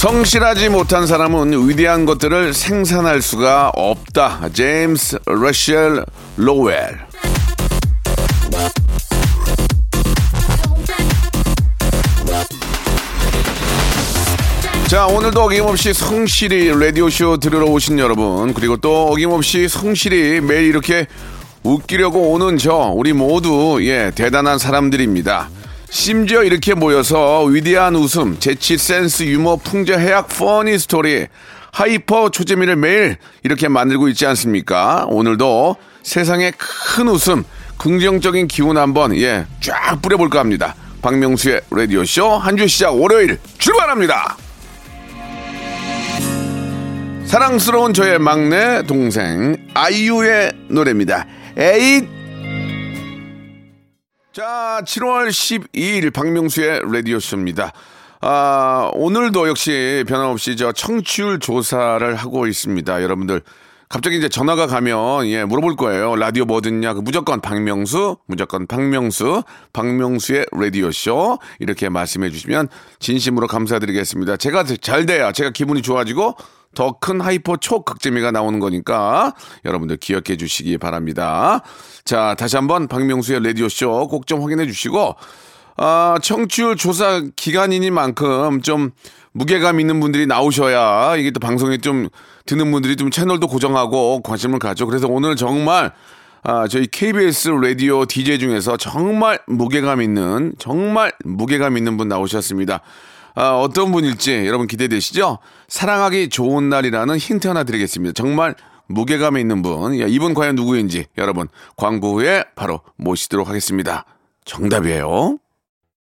성실하지 못한 사람은 위대한 것들을 생산할 수가 없다 제임스 러셀 로웰 자, 오늘도 어김없이 성실히 라디오쇼 들으러 오신 여러분, 그리고 또 어김없이 성실히 매일 이렇게 웃기려고 오는 저, 우리 모두, 예, 대단한 사람들입니다. 심지어 이렇게 모여서 위대한 웃음, 재치, 센스, 유머, 풍자, 해학, funny story, hyper 초재미를 매일 이렇게 만들고 있지 않습니까? 오늘도 세상에 큰 웃음, 긍정적인 기운 한번, 예, 쫙 뿌려볼까 합니다. 박명수의 라디오쇼 한 주 시작 월요일 출발합니다. 사랑스러운 저의 막내 동생 아이유의 노래입니다. 에잇! 자, 7월 12일 박명수의 라디오쇼입니다. 아, 오늘도 역시 변함없이 저 청취율 조사를 하고 있습니다. 여러분들 갑자기 이제 전화가 가면 예, 물어볼 거예요. 라디오 뭐 듣냐? 그 무조건 박명수, 무조건 박명수, 박명수의 라디오쇼 이렇게 말씀해 주시면 진심으로 감사드리겠습니다. 제가 잘 돼야 제가 기분이 좋아지고 더 큰 hyper 초극재미가 나오는 거니까 여러분들 기억해 주시기 바랍니다. 자, 다시 한번 박명수의 라디오쇼 꼭 좀 확인해 주시고 아, 청취율 조사 기간이니만큼 좀 무게감 있는 분들이 나오셔야 이게 또 방송에 좀 듣는 분들이 좀 채널도 고정하고 관심을 갖죠. 그래서 오늘 정말 아, 저희 KBS 라디오 DJ 중에서 정말 무게감 있는, 정말 무게감 있는 분 나오셨습니다. 아, 어떤 분일지 여러분 기대되시죠? 사랑하기 좋은 날이라는 힌트 하나 드리겠습니다. 정말 무게감에 있는 분. 야, 이분 과연 누구인지 여러분 광고 후에 바로 모시도록 하겠습니다. 정답이에요.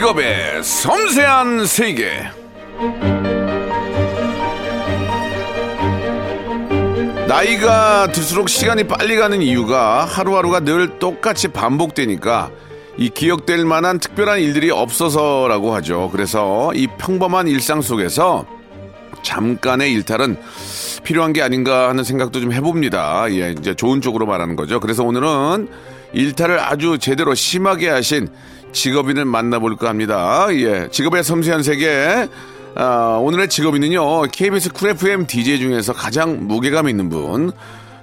직업의 섬세한 세계. 나이가 들수록 시간이 빨리 가는 이유가 하루하루가 늘 똑같이 반복되니까 이 기억될 만한 특별한 일들이 없어서라고 하죠. 그래서 이 평범한 일상 속에서 잠깐의 일탈은 필요한 게 아닌가 하는 생각도 좀 해봅니다. 예, 이제 좋은 쪽으로 말하는 거죠. 그래서 오늘은 일탈을 아주 제대로 심하게 하신 직업인을 만나볼까 합니다. 예, 직업의 섬세한 세계. 아, 오늘의 직업인은요, KBS 쿨 FM DJ 중에서 가장 무게감 있는 분.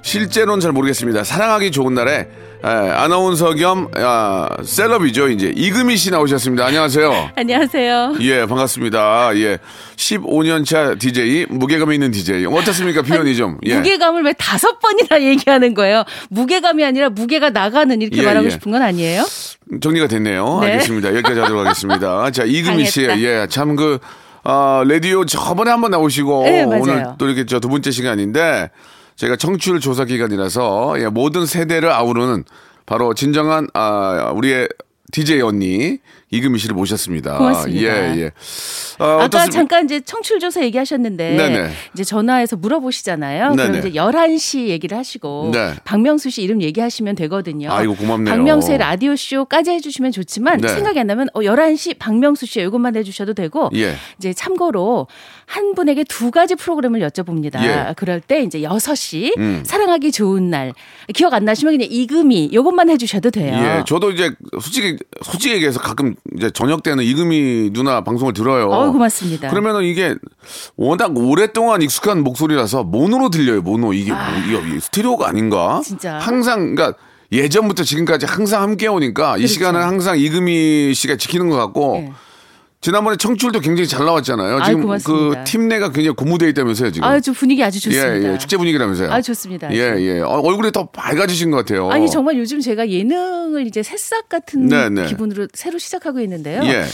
실제로는 잘 모르겠습니다. 사랑하기 좋은 날에 예, 아나운서 겸 아, 셀럽이죠. 이제 이금희 씨 나오셨습니다. 안녕하세요. 안녕하세요. 예, 반갑습니다. 예. 15년 차 DJ, 무게감 있는 DJ. 어떻습니까? 표현이 좀. 예. 무게감을 왜 다섯 번이나 얘기하는 거예요? 무게감이 아니라 무게가 나가는 이렇게 예, 말하고 예. 싶은 건 아니에요? 정리가 됐네요. 네. 알겠습니다. 여기까지 하도록 하겠습니다. 자, 이금희 씨. 예, 참 그, 아, 라디오 저번에 한번 나오시고 네. 오늘 또 이렇게 저 두 번째 시간인데 제가 청취율 조사 기간이라서 예, 모든 세대를 아우르는 바로 진정한 아, 우리의 DJ 언니 이금희 씨를 모셨습니다. 고맙습니다. 예, 예. 아, 아까 어떻습니까? 잠깐 이제 청취율 조사 얘기하셨는데 네네. 이제 전화해서 물어보시잖아요. 그럼 네네. 이제 11시 얘기를 하시고 네. 박명수 씨 이름 얘기하시면 되거든요. 아이고, 고맙네요. 박명수의 라디오 쇼까지 해 주시면 좋지만 네. 생각이 안 나면 어 11시 박명수 씨 이것만 해 주셔도 되고 예. 이제 참고로 한 분에게 두 가지 프로그램을 여쭤봅니다. 예. 그럴 때 이제 6시 음. 사랑하기 좋은 날 기억 안 나시면 그냥 이금희 요것만 해 주셔도 돼요. 예, 저도 이제 솔직히 솔직히 얘기해서 가끔 이제 저녁 때는 이금희 누나 방송을 들어요. 어, 고맙습니다. 그러면은 이게 워낙 오랫동안 익숙한 목소리라서 모노로 들려요. 모노 이게 뭐, 이게 스테레오가 아닌가? 진짜? 항상 그러니까 예전부터 지금까지 항상 함께 오니까 이 그렇죠. 시간은 항상 이금희 씨가 지키는 것 같고 예. 지난번에 청출도 굉장히 잘 나왔잖아요. 지금 그. 팀 내가 굉장히 고무돼 있다면서요 지금. 아, 저 분위기 아주 좋습니다. 예, 예, 축제 분위기라면서요. 아, 좋습니다. 예, 예. 어, 얼굴이 더 밝아지신 것 같아요. 아니 정말 요즘 제가 예능을 이제 새싹 같은 네, 네. 기분으로 새로 시작하고 있는데요. 예.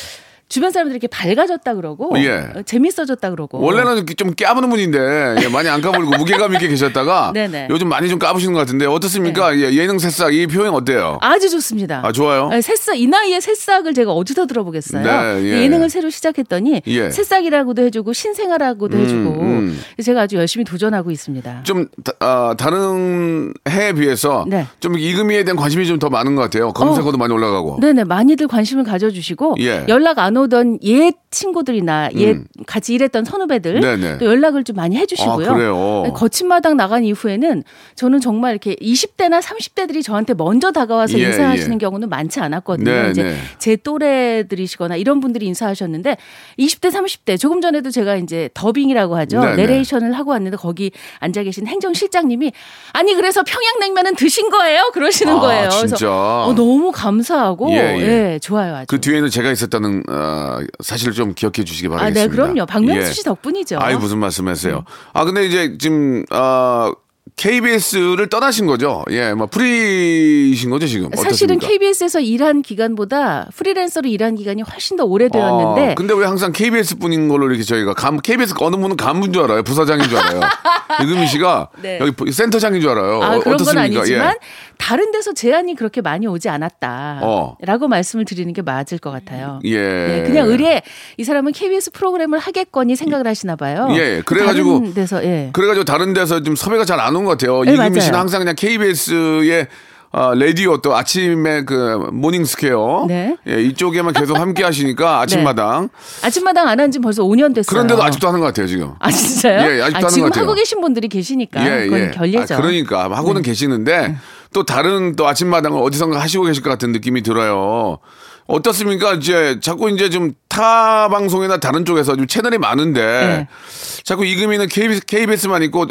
주변 사람들이 이렇게 밝아졌다 그러고 예. 어, 재밌어졌다 그러고 원래는 좀 까부는 분인데 예, 많이 안 까불고 무게감 있게 계셨다가 네네. 요즘 많이 좀 까부시는 것 같은데 어떻습니까? 예, 예능 새싹 이 표현 어때요? 아주 좋습니다. 아, 좋아요? 아, 새싹 이 나이에 새싹을 제가 어디서 들어보겠어요. 네, 예. 예능을 새로 시작했더니 예. 새싹이라고도 해주고 신생아라고도 해주고 음. 제가 아주 열심히 도전하고 있습니다. 좀 다, 아, 다른 해에 비해서 네. 좀 이금희에 대한 관심이 좀 더 많은 것 같아요. 검색어도 많이 올라가고. 네네 많이들 관심을 가져주시고 예. 연락 안 오던 옛 친구들이나 옛 같이 일했던 선후배들 음. 네네. 또 연락을 좀 많이 해주시고요. 아, 그래요? 거친 마당 나간 이후에는 저는 정말 이렇게 20대나 30대들이 저한테 먼저 다가와서 예, 인사하시는 예. 경우는 많지 않았거든요. 네, 이제 네. 제 또래들이시거나 이런 분들이 인사하셨는데 20대 30대 조금 전에도 제가 이제 더빙이라고 하죠. 네, 네. 내레이션을 하고 왔는데 거기 앉아 계신 행정실장님이 아니 그래서 평양냉면은 드신 거예요? 그러시는 아, 거예요. 진짜? 그래서 어, 너무 감사하고 예, 예, 예. 좋아요 아주. 그 뒤에는 제가 있었다는 어, 사실을 좀 기억해 주시기 아, 바라겠습니다. 네, 그럼요. 박명수 예. 씨 덕분이죠. 아이 무슨 말씀하세요? 아 근데 이제 지금 어, KBS를 떠나신 거죠? 예, 뭐 프리이신 거죠 지금? 사실은 어떻습니까? KBS에서 일한 기간보다 프리랜서로 일한 기간이 훨씬 더 오래되었는데 아, 근데 왜 항상 KBS 분인 걸로 이렇게 저희가 감, KBS 어느 분은 간부인 줄 알아요. 부사장인 줄 알아요. 이금희 씨가 네. 여기 센터장인 줄 알아요. 아, 어, 그런 건? 아니지만 예. 다른 데서 제안이 그렇게 많이 오지 않았다라고 어. 말씀을 드리는 게 맞을 것 같아요. 예. 네, 그냥 의뢰 이 사람은 KBS 프로그램을 하겠거니 생각을 하시나 봐요. 예, 그래가지고 다른 데서 예. 그래가지고 다른 데서 좀 섭외가 잘 안온 것 같아요. 네, 이금희 씨는. 항상 그냥 KBS의 어, 라디오 또 아침에 그 모닝 스퀘어 네. 예, 이쪽에만 계속 함께 하시니까 아침마당 아침마당 안 한 지 벌써 5년 됐어요. 그런데도 아직도 하는 것 같아요 지금. 아 진짜요? 예, 아직도 아, 하는 지금 것 같아요. 하고 계신 분들이 계시니까 그건 결례죠. 아, 그러니까 하고는 계시는데 또 다른 또 아침마당을 어디선가 하시고 계실 것 같은 느낌이 들어요. 어떻습니까? 이제 자꾸 이제 좀 타 방송이나 다른 쪽에서 좀 채널이 많은데 네. 자꾸 이금희는 KBS, KBS만 있고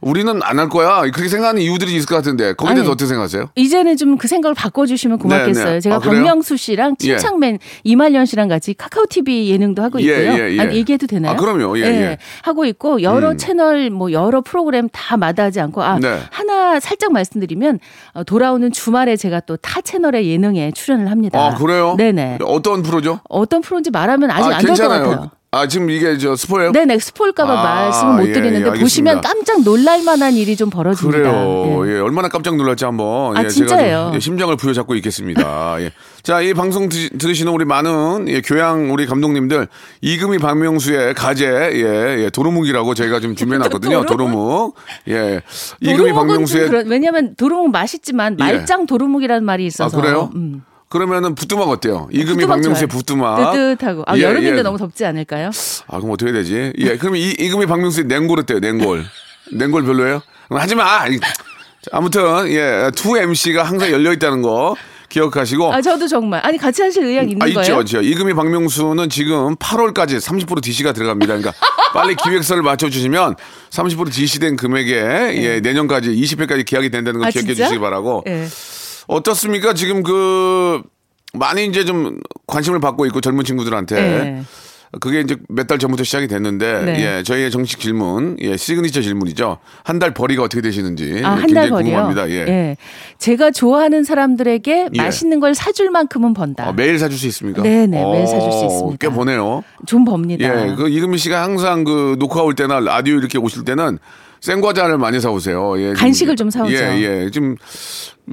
우리는 안 할 거야. 그렇게 생각하는 이유들이 있을 것 같은데 거기에 대해서 아니, 어떻게 생각하세요? 이제는 좀 그 생각을 바꿔주시면 고맙겠어요. 네, 네. 제가 아? 박명수 씨랑 예. 침착맨 이말년 씨랑 같이 카카오 TV 예능도 하고 예, 있고요. 예, 예. 아니, 얘기해도 되나요? 아, 그럼요. 예, 예. 하고 있고 여러 음. 채널 뭐 여러 프로그램 다 마다하지 않고 아 네. 하나 살짝 말씀드리면 어, 돌아오는 주말에 제가 또 타 채널의 예능에 출연을 합니다. 아 그래요? 네네. 어떤 프로죠? 어떤 프로인지 말하면 아직 안될것 같아요. 아 지금 이게 저 스포예요? 네네 스포일까봐 아, 말씀을 못 예, 드리는데 예, 보시면. 깜짝 놀랄 만한 일이 좀 벌어집니다. 그래요. 예. 예, 얼마나 깜짝 놀랄지 한번 아, 예, 좀, 예, 심장을 부여잡고 있겠습니다. 예. 자, 이 방송 드, 들으시는 우리 많은 예, 교양 우리 감독님들 이금희 박명수의 가제 예, 예, 도루묵이라고 저희가 좀 준비해 놨거든요. 도루묵. 예. 이금희 박명수의 그런, 왜냐면 도루묵 맛있지만 예. 말짱 도루묵이라는 말이 아, 있어서 그래요? 음. 그러면 부뚜막 어때요? 이금희 부뚜막 박명수의 좋아요. 부뚜막. 뜨뜻하고 아 예, 여름인데 예. 너무 덥지 않을까요? 아, 그럼 어떻게 되지? 예, 그러면 이, 이금희 박명수의 냉골 어때요? 냉골. 냉골 별로예요? 그럼 하지 마! 이- 자, 아무튼, 예, two MC가 항상 열려 있다는 거 기억하시고. 아 저도 정말 아니 같이 하실 의향 있는 아, 거예요? 있죠, 있죠. 이금희 박명수는 지금 8월까지 30% DC가 들어갑니다. 그러니까 빨리 기획서를 맞춰주시면 30% DC된 금액에 예, 내년까지 20회까지 계약이 된다는 거 아, 기억해 진짜? 주시기 바라고. 예. 어떻습니까? 지금 그 많이 이제 좀 관심을 받고 있고 젊은 친구들한테 예. 그게 이제 몇 달 전부터 시작이 됐는데 네. 예 저희의 정식 질문 예 시그니처 질문이죠 한 달 벌이가 어떻게 되시는지 아, 예, 한달 굉장히. 궁금합니다 예, 제가 좋아하는 사람들에게 예. 맛있는 걸 사줄 만큼은 번다. 어, 매일 사줄 수 있습니까? 네 네, 매일 사줄 수 어, 있습니다. 꽤 버네요. 좀 법니다. 예, 그 이금희 씨가 항상 그 녹화 올 때나 라디오 이렇게 오실 때는 생과자를 많이 사오세요. 예, 좀- 간식을 좀 사오죠. 예, 예. 지금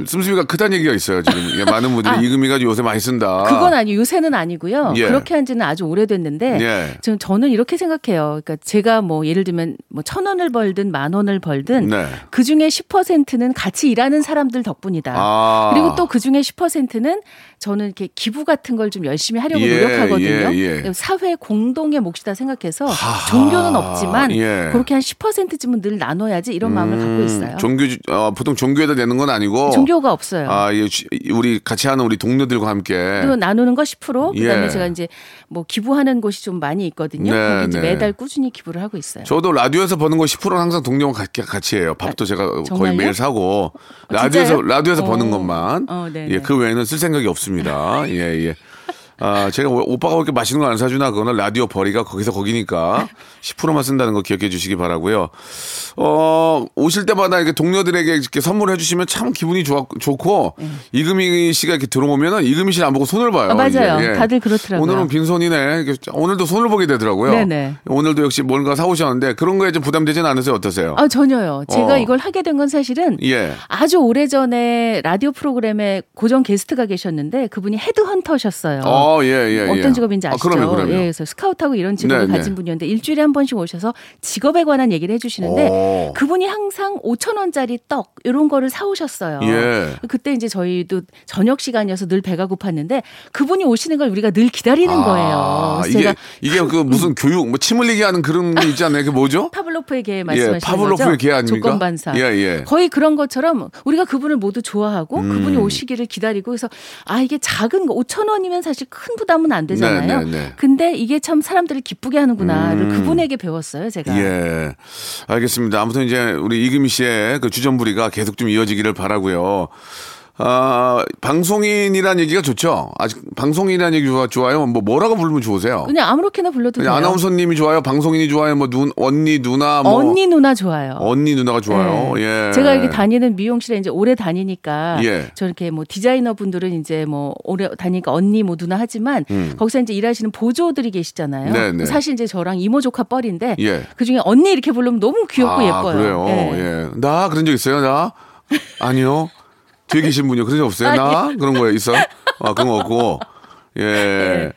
씀씀이가 크다는 얘기가 있어요. 지금 예, 많은 분들이 이금희가 요새 많이 쓴다. 아. 그건 아니 요새는 아니고요. 예. 그렇게 한 지는 아주 오래됐는데 예. 저, 저는 이렇게 생각해요. 그러니까 제가 뭐 예를 들면 뭐 천 원을 벌든 만 원을 벌든 네. 그 중에 10%는 같이 일하는 사람들 덕분이다. 아. 그리고 또 그 중에 10%는 저는 이렇게 기부 같은 걸 좀 열심히 하려고 예, 노력하거든요. 예, 예. 사회 공동의 몫이다 생각해서 하하. 종교는 없지만 예. 그렇게 한 10%쯤은 늘늘 나눠야지 이런 마음을 갖고 있어요. 음, 종교 어, 보통 종교에다 내는 건 아니고 종교가 없어요. 아, 예, 주- 우리 같이 하는 우리 동료들과 함께 그리고 나누는 거 10%, 그다음에 예. 제가 이제 뭐 기부하는 곳이 좀 많이 있거든요. 네, 거기 이제 네. 매달 꾸준히 기부를 하고 있어요. 저도 라디오에서 버는 거 10%는 항상 동료와 같이, 같이 해요. 밥도 제가 거의 아, 정말요? 매일 사고 어, 라디오에서 진짜요? 라디오에서 버는 어. 것만 어, 네네. 예, 그 외에는 쓸 생각이 없습니다. 예, 예. 아, 제가 오- 오빠가 그렇게 맛있는 거 안 사주나 그거는 라디오 벌이가 거기서 거기니까 10%만 쓴다는 거 기억해 주시기 바라고요. 어, 오실 때마다 이렇게 동료들에게 이렇게 선물해 주시면 참 기분이 좋아, 좋고 이금희 씨가 이렇게 들어오면은 이금희 씨를 안 보고 손을 봐요. 아, 맞아요. 예. 다들 그렇더라고요. 오늘은 빈손이네. 오늘도 손을 보게 되더라고요. 네네. 오늘도 역시 뭔가 사오셨는데 그런 거에 좀 부담되지는 않으세요? 어떠세요? 아 전혀요. 제가 어. 이걸 하게 된 건 사실은 예. 아주 오래 전에 라디오 프로그램에 고정 게스트가 계셨는데 그분이 헤드헌터셨어요. 어, 예, 예, 예. 어떤 직업인지 아, 아시죠? 그럼요, 그럼요. 예, 그래서 스카우트하고 이런 직업을 네, 네. 가진 분이었는데 일주일에 한 번씩 오셔서 직업에 관한 얘기를 해주시는데 오. 그분이 항상 5천 원짜리 떡 이런 거를 사오셨어요. 예. 그때 이제 저희도 저녁 시간이어서 늘 배가 고팠는데 그분이 오시는 걸 우리가 늘 기다리는 거예요. 아, 그래서 이게 이게 그 무슨 교육 뭐 침 흘리게 하는 그런 게 있지 않나요? 그게 뭐죠? 파블로프의 개 말씀하시는 파블로프의 거죠? 개 아닙니까? 조건 반사. 예, 예. 거의 그런 것처럼 우리가 그분을 모두 좋아하고 음. 그분이 오시기를 기다리고 그래서 아 이게 작은 거 5천 원이면 사실 큰 부담은 안 되잖아요. 네, 네, 네. 근데 이게 참 사람들을 기쁘게 하는구나를 그분에게 배웠어요, 제가. 예. 알겠습니다. 아무튼 이제 우리 이금희 씨의 그 주전부리가 계속 좀 이어지기를 바라고요. 아, 방송인이라는 얘기가 좋죠. 아직 방송인이라는 얘기 좋아, 좋아요. 뭐 뭐라고 부르면 좋으세요? 그냥 아무렇게나 불러도 돼요. 그냥 아나운서님이 좋아요. 방송인이 좋아요. 뭐 눈, 언니, 누나, 뭐 언니 누나 좋아요. 언니 누나가 좋아요. 네. 예. 제가 이렇게 다니는 미용실에 이제 오래 다니니까 예. 저렇게 뭐 디자이너 분들은 이제 뭐 오래 다니니까 언니 뭐 누나 하지만 거기서 이제 일하시는 보조들이 계시잖아요. 음. 네, 네. 사실 이제 저랑 이모 조카 뻘인데 예. 그 중에 언니 이렇게 부르면 너무 귀엽고 아, 예뻐요. 그래요. 예. 예. 나 그런 적 있어요? 나 아니요. 뒤에 계신 분이요. 그런 적 없어요? 나 그런 거에 있어? 아 그런 거 없고. 예.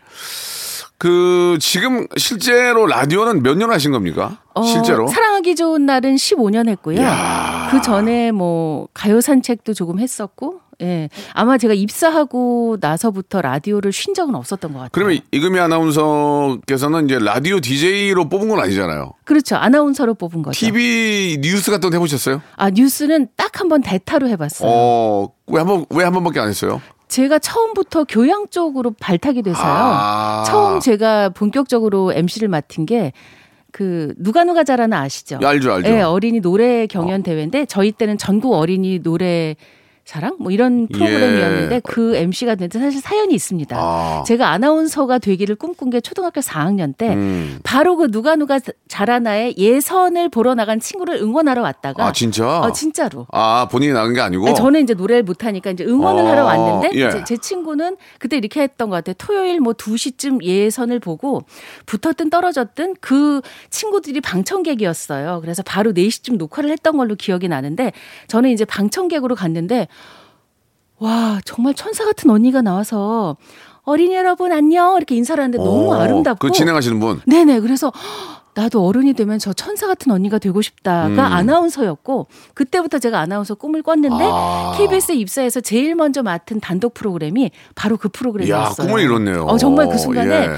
그 지금 실제로 라디오는 몇 년 하신 겁니까? 어, 실제로? 사랑하기 좋은 날은 15년 했고요. 이야. 그 전에 뭐 가요 산책도 조금 했었고, 예. 아마 제가 입사하고 나서부터 라디오를 쉰 적은 없었던 것 같아요. 그러면 이금희 아나운서께서는 이제 라디오 DJ로 뽑은 건 아니잖아요. 그렇죠. 아나운서로 뽑은 거죠. TV 뉴스 같은 거 해보셨어요? 아, 뉴스는 딱 한 번 대타로 해봤어요. 어, 왜 한 번, 왜 한 번밖에 안 했어요? 제가 처음부터 교양 쪽으로 발탁이 돼서요. 아. 처음 제가 본격적으로 MC를 맡은 게 그 누가 누가 잘하나 아시죠? 예, 알죠, 알죠. 예, 어린이 노래 경연 대회인데 저희 때는 전국 어린이 노래 사랑 뭐 이런 프로그램이었는데 예. 그 MC가 됐는데 사실 사연이 있습니다. 아. 제가 아나운서가 되기를 꿈꾼 게 초등학교 4학년 때 음. 바로 그 누가 누가 잘하나의 예선을 보러 나간 친구를 응원하러 왔다가 아, 진짜? 어, 진짜로 아, 본인이 나간 게 아니고? 아니, 저는 이제 노래를 못 하니까 이제 응원을 어, 하러 왔는데 예. 이제 제 친구는 그때 이렇게 했던 것 같아요. 토요일 뭐 2시쯤 예선을 보고 붙었든 떨어졌든 그 친구들이 방청객이었어요. 그래서 바로 4시쯤 녹화를 했던 걸로 기억이 나는데 저는 이제 방청객으로 갔는데 와, 정말 천사 같은 언니가 나와서 어린이 여러분 안녕 이렇게 인사를 하는데 너무 어, 아름답고 그 진행하시는 분. 네네. 그래서 나도 어른이 되면 저 천사 같은 언니가 되고 싶다가 음. 아나운서였고 그때부터 제가 아나운서 꿈을 꿨는데 아. KBS에 입사해서 제일 먼저 맡은 단독 프로그램이 바로 그 야, 프로그램이었어요. 꿈을 이뤘네요. 어, 정말 그 순간에 예.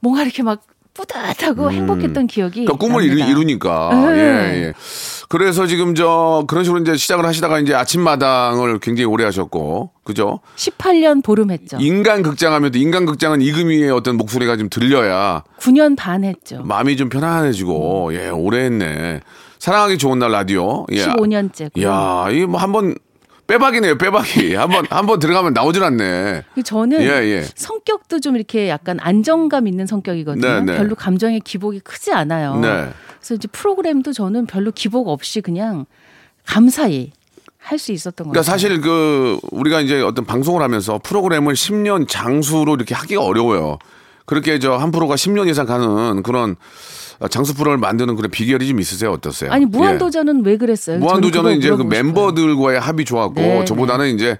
뭔가 이렇게 막 뿌듯하고 행복했던 기억이 그러니까 꿈을 이루, 납니다. 이루 니까. 네. 예, 예. 그래서 지금 저 그런 식으로 이제 시작을 하시다가 이제 아침마당을 굉장히 오래 하셨고, 그죠? 18년 보름 했죠. 인간 극장 하면 또 인간 극장은 이금희의 어떤 목소리가 좀 들려야 9년 반 했죠. 마음이 좀 편안해지고, 예, 오래 했네. 사랑하기 좋은 날 라디오. 예. 15년째. 야, 이 뭐 한번 빼박이네요, 빼박이. 한번 한번 들어가면 나오질 않네. 저는 예, 예. 성격도 좀 이렇게 약간 안정감 있는 성격이거든요. 네, 네. 별로 감정의 기복이 크지 않아요. 네. 그래서 이제 프로그램도 저는 별로 기복 없이 그냥 감사히 할수 있었던 것 그러니까 같아요. 사실 그 우리가 이제 어떤 방송을 하면서 프로그램을 10년 장수로 이렇게 하기가 어려워요. 그렇게 저 한 프로가 10년 이상 가는 그런 장수 프로를 만드는 그런 비결이 좀 있으세요? 어떠세요? 아니 예. 무한도전은 왜 그랬어요? 무한도전은 이제 그 싶어요. 멤버들과의 합이 좋았고 네, 저보다는 이제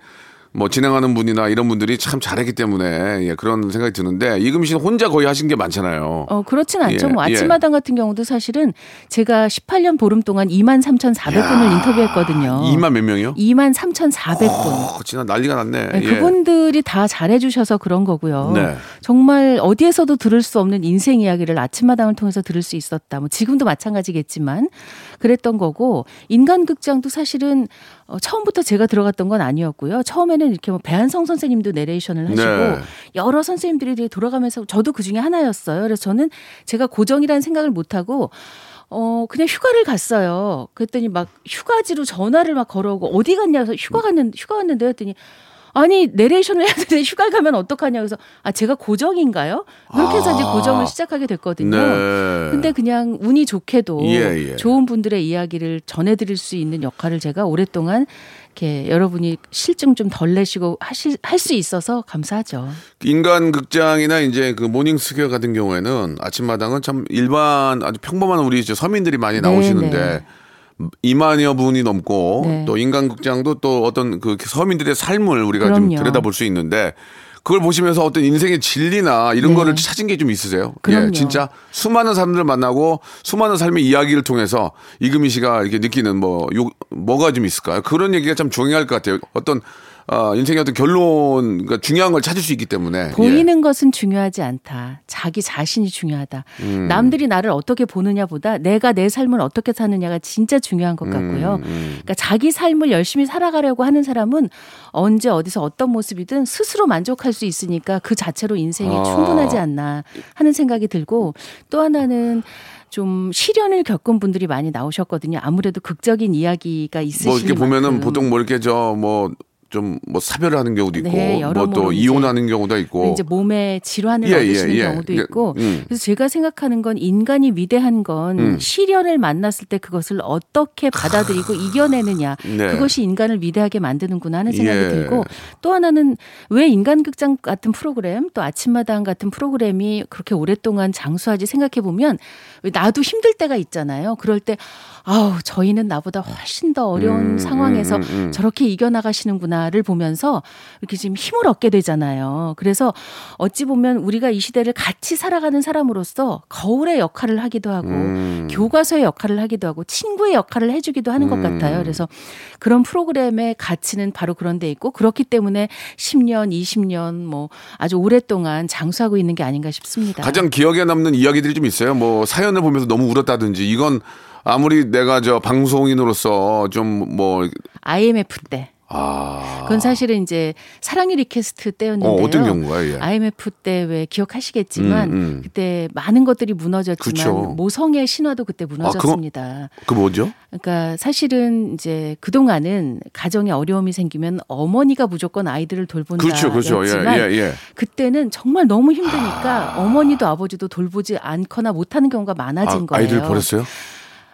뭐 진행하는 분이나 이런 분들이 참 잘했기 때문에 예, 그런 생각이 드는데 이금희 씨는 혼자 거의 하신 게 많잖아요. 어, 그렇진 않죠. 예, 뭐 예. 아침마당 같은 경우도 사실은 제가 18년 보름 동안 2만 3,400분을 인터뷰했거든요. 2만 몇 명이요? 2만 3,400분. 어, 진짜 난리가 났네. 네, 예. 그분들이 다 잘해주셔서 그런 거고요. 네. 정말 어디에서도 들을 수 없는 인생 이야기를 아침마당을 통해서 들을 수 있었다. 뭐 지금도 마찬가지겠지만 그랬던 거고 인간극장도 사실은 어, 처음부터 제가 들어갔던 건 아니었고요. 처음에는 이렇게 뭐 배한성 선생님도 내레이션을 하시고 네. 여러 선생님들이 돌아가면서 저도 그 중에 하나였어요. 그래서 저는 제가 고정이라는 생각을 못 하고 어, 그냥 휴가를 갔어요. 그랬더니 막 휴가지로 전화를 막 걸어오고 어디 갔냐 해서 휴가 갔는 휴가 갔는데 했더니 아니 내레이션을 해야 되는데 휴가 가면 어떡하냐 그래서 아 제가 고정인가요? 그렇게 해서 이제 아. 고정을 시작하게 됐거든요. 네. 근데 그냥 운이 좋게도 예, 예. 좋은 분들의 이야기를 전해드릴 수 있는 역할을 제가 오랫동안 이렇게 여러분이 싫증 좀 덜 내시고 하실 할 수 있어서 감사하죠. 인간 극장이나 이제 그 모닝 스퀘어 같은 경우에는 아침마당은 참 일반 아주 평범한 우리 이제 서민들이 많이 네, 나오시는데 네. 2만여 분이 넘고 네. 또 인간 극장도 또 어떤 그 서민들의 삶을 우리가 좀 그럼요. 들여다볼 수 있는데 그걸 보시면서 어떤 인생의 진리나 이런 네. 거를 찾은 게 좀 있으세요? 그럼요. 예, 진짜 수많은 사람들을 만나고 수많은 삶의 이야기를 통해서 이금희 씨가 이렇게 느끼는 뭐 요, 뭐가 좀 있을까요? 그런 얘기가 참 중요할 것 같아요. 어떤 어, 인생의 어떤 결론, 그러니까 중요한 걸 찾을 수 있기 때문에. 예. 보이는 것은 중요하지 않다. 자기 자신이 중요하다. 음. 남들이 나를 어떻게 보느냐보다 내가 내 삶을 어떻게 사느냐가 진짜 중요한 것 같고요. 음, 그러니까 자기 삶을 열심히 살아가려고 하는 사람은 언제 어디서 어떤 모습이든 스스로 만족할 수 있으니까 그 자체로 인생이 아. 충분하지 않나 하는 생각이 들고 또 하나는 좀 시련을 겪은 분들이 많이 나오셨거든요. 아무래도 극적인 이야기가 있으신 뭐 이렇게 보면은 만큼. 보통 뭐 이렇게 저 뭐 좀 뭐 사별을 하는 경우도 있고 네, 뭐 여러모로 또 이제 이혼하는 경우도 있고 이제 몸에 질환을 예, 얻으시는 예, 예. 경우도 예, 있고 음. 그래서 제가 생각하는 건 인간이 위대한 건 음. 시련을 만났을 때 그것을 어떻게 받아들이고 이겨내느냐 네. 그것이 인간을 위대하게 만드는구나 하는 생각이 예. 들고 또 하나는 왜 인간극장 같은 프로그램 또 아침마당 같은 프로그램이 그렇게 오랫동안 장수하지 생각해 보면 왜 나도 힘들 때가 있잖아요. 그럴 때 아우 저희는 나보다 훨씬 더 어려운 음, 상황에서 음, 음, 음. 저렇게 이겨나가시는구나 를 보면서 이렇게 지금 힘을 얻게 되잖아요. 그래서 어찌 보면 우리가 이 시대를 같이 살아가는 사람으로서 거울의 역할을 하기도 하고 음. 교과서의 역할을 하기도 하고 친구의 역할을 해주기도 하는 것 음. 같아요. 그래서 그런 프로그램의 가치는 바로 그런 데 있고 그렇기 때문에 10년, 20년 뭐 아주 오랫동안 장수하고 있는 게 아닌가 싶습니다. 가장 기억에 남는 이야기들이 좀 있어요. 뭐 사연을 보면서 너무 울었다든지 이건 아무리 내가 저 방송인으로서 좀 뭐 IMF 때. 아. 그건 사실은 이제 사랑의 리퀘스트 때였는데요. 어, 어떤 경우가요? 예. IMF 때 왜 기억하시겠지만 음, 음. 그때 많은 것들이 무너졌지만 그쵸. 모성의 신화도 그때 무너졌습니다. 그 뭐죠? 그러니까 사실은 이제 그 동안은 가정에 어려움이 생기면 어머니가 무조건 아이들을 돌본다. 그렇죠, 그렇죠. 예, 예, 예. 그때는 정말 너무 힘드니까 어머니도 아버지도 돌보지 않거나 못하는 경우가 많아진 아, 거예요. 아이들 버렸어요?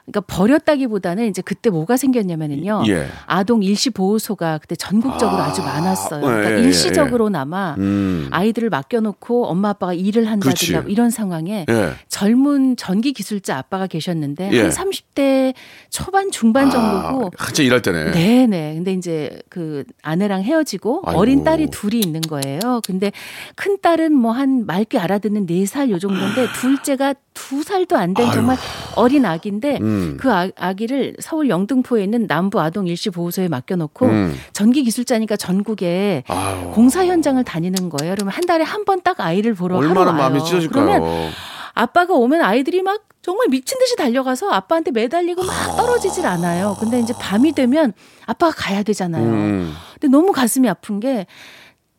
그러니까 버렸다기보다는 이제 그때 뭐가 생겼냐면은요. 예. 아동 일시 보호소가 그때 전국적으로 아, 아, 주 많았어요. 예, 그러니까 예, 예, 일시적으로나마 음. 아이들을 맡겨놓고 엄마 아빠가 일을 한다든가 그치. 이런 상황에 예. 젊은 전기 기술자 아빠가 계셨는데 예. 한 30대 초반 중반 정도고 아, 한참 일할 때네. 네네. 근데 이제 그 아내랑 헤어지고 아이고. 어린 딸이 둘이 있는 거예요. 근데 큰 딸은 뭐 한 맑게 알아듣는 네살요 정도인데 둘째가 두 살도 안 된 정말 어린 아기인데 음. 그 아, 아기를 서울 영등포에 있는 남부 아동 일시 보호소에 맡겨놓고 음. 전기 기술자니까 전국에 아유. 공사 현장을 다니는 거예요. 그러면 한 달에 한 번 딱 아이를 보러 얼마나. 마음이 찢어질까요? 그러면 아빠가 오면 아이들이 막 정말 미친 듯이 달려가서 아빠한테 매달리고 막 떨어지질 않아요. 근데 이제 밤이 되면 아빠가 가야 되잖아요. 음. 근데 너무 가슴이 아픈 게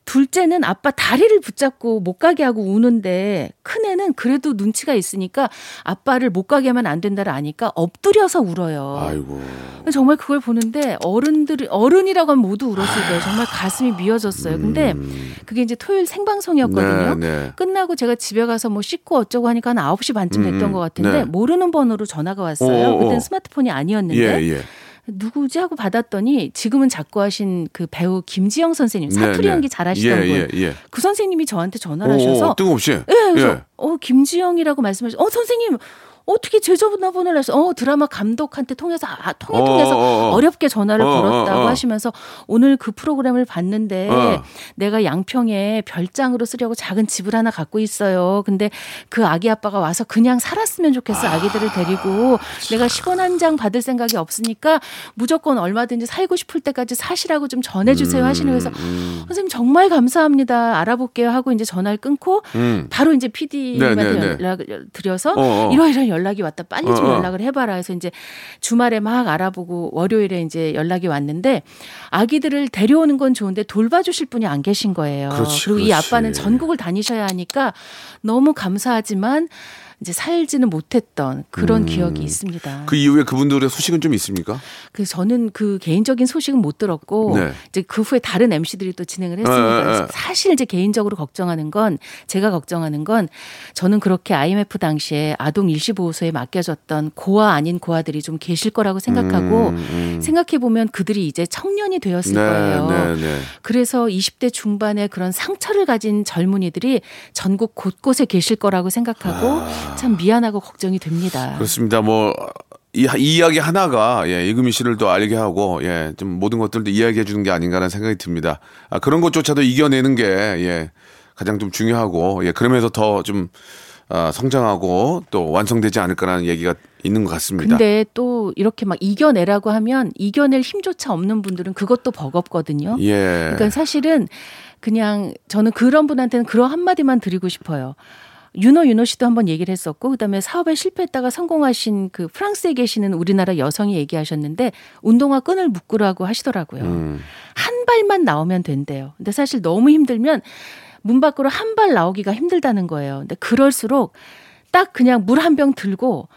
둘째는 아빠 다리를 붙잡고 못 가게 하고 우는데 큰애는 그래도 눈치가 있으니까 아빠를 못 가게 하면 안 된다를 아니까 엎드려서 울어요. 아이고. 정말 그걸 보는데 어른들이 어른이라고 하면 모두 울었을 거예요. 정말 가슴이 미어졌어요. 근데 그게 이제 토요일 생방송이었거든요. 음. 네, 네. 끝나고 제가 집에 가서 뭐 씻고 어쩌고 하니까 한 9시 반쯤 됐던 음, 것 같은데 네. 모르는 번호로 전화가 왔어요. 그땐 스마트폰이 아니었는데 예, 예. 누구지 하고 받았더니 지금은 작고 하신 그 배우 김지영 선생님 사투리 네, 네. 연기 잘하시던 예, 분. 예, 예. 그 선생님이 저한테 전화를 오, 하셔서 오, 뜬금없이. 예, 그래서 예. 어 김지영이라고 말씀하셔. 어 선생님 어떻게 제 전화번호를 해서 어 드라마 감독한테 통해서 아, 통해 어, 통해서 어, 어. 어 렵게 전화를 어, 어, 걸었다고 어. 하시면서 오늘 그 프로그램을 봤는데 어. 내가 양평에 별장으로 쓰려고 작은 집을 하나 갖고 있어요. 근데 그 아기 아빠가 와서 그냥 살았으면 좋겠어 아기들을 데리고 내가 10원 한 장 받을 생각이 없으니까 무조건 얼마든지 살고 싶을 때까지 사시라고 좀 전해주세요 음, 하시는 거에서 선생님 정말 감사합니다 알아볼게요 하고 이제 전화를 끊고 음. 바로 이제 PD한테 네, 네, 네. 연락을 드려서 어, 어. 이러 이런 연락이 왔다 빨리 좀 어, 어. 연락을 해봐라 해서 이제 주말에 막 알아보고 월요일에 이제 연락이 왔는데 아기들을 데려오는 건 좋은데 돌봐주실 분이 안 계신 거예요. 그렇지, 리고이 그렇지. 아빠는 전국을 다니셔야 하니까 너무 감사하지만 이제 살지는 못했던 그런 기억이 있습니다. 음. 그 이후에 그분들의 소식은 좀 있습니까? 그 저는 그 개인적인 소식은 못 들었고 네. 이제 그 후에 다른 MC들이 또 진행을 했습니다. 네, 네, 그래서 네. 사실 이제 개인적으로 걱정하는 건 제가 걱정하는 건 저는 그렇게 IMF 당시에 아동 일시 보호소에 맡겨졌던 고아 아닌 고아들이 좀 계실 거라고 생각하고 생각해 보면 그들이 이제 청년이 되었을 음, 네, 거예요. 네, 네. 그래서 20대 중반에 그런 상처를 가진 젊은이들이 전국 곳곳에 계실 거라고 생각하고 참 미안하고 걱정이 됩니다. 아. 그렇습니다. 뭐, 이, 이 이야기 하나가, 예, 이금희 씨를 또 알게 하고, 예, 좀 모든 것들도 이야기해 주는 게 아닌가라는 생각이 듭니다. 아, 그런 것조차도 이겨내는 게, 예, 가장 좀 중요하고, 예, 그러면서 더 좀, 아, 성장하고 또 완성되지 않을까라는 얘기가 있는 것 같습니다. 근데 또 이렇게 막 이겨내라고 하면 이겨낼 힘조차 없는 분들은 그것도 버겁거든요. 예. 그러니까 사실은 그냥 저는 그런 분한테는 그런 한마디만 드리고 싶어요. 윤호 윤호 씨도 한번 얘기를 했었고 그다음에 사업에 실패했다가 성공하신 그 프랑스에 계시는 우리나라 여성이 얘기하셨는데 운동화 끈을 묶으라고 하시더라고요. 음. 한 발만 나오면 된대요. 근데 사실 너무 힘들면 문 밖으로 한 발 나오기가 힘들다는 거예요. 근데 그럴수록 딱 그냥 물 한 병 들고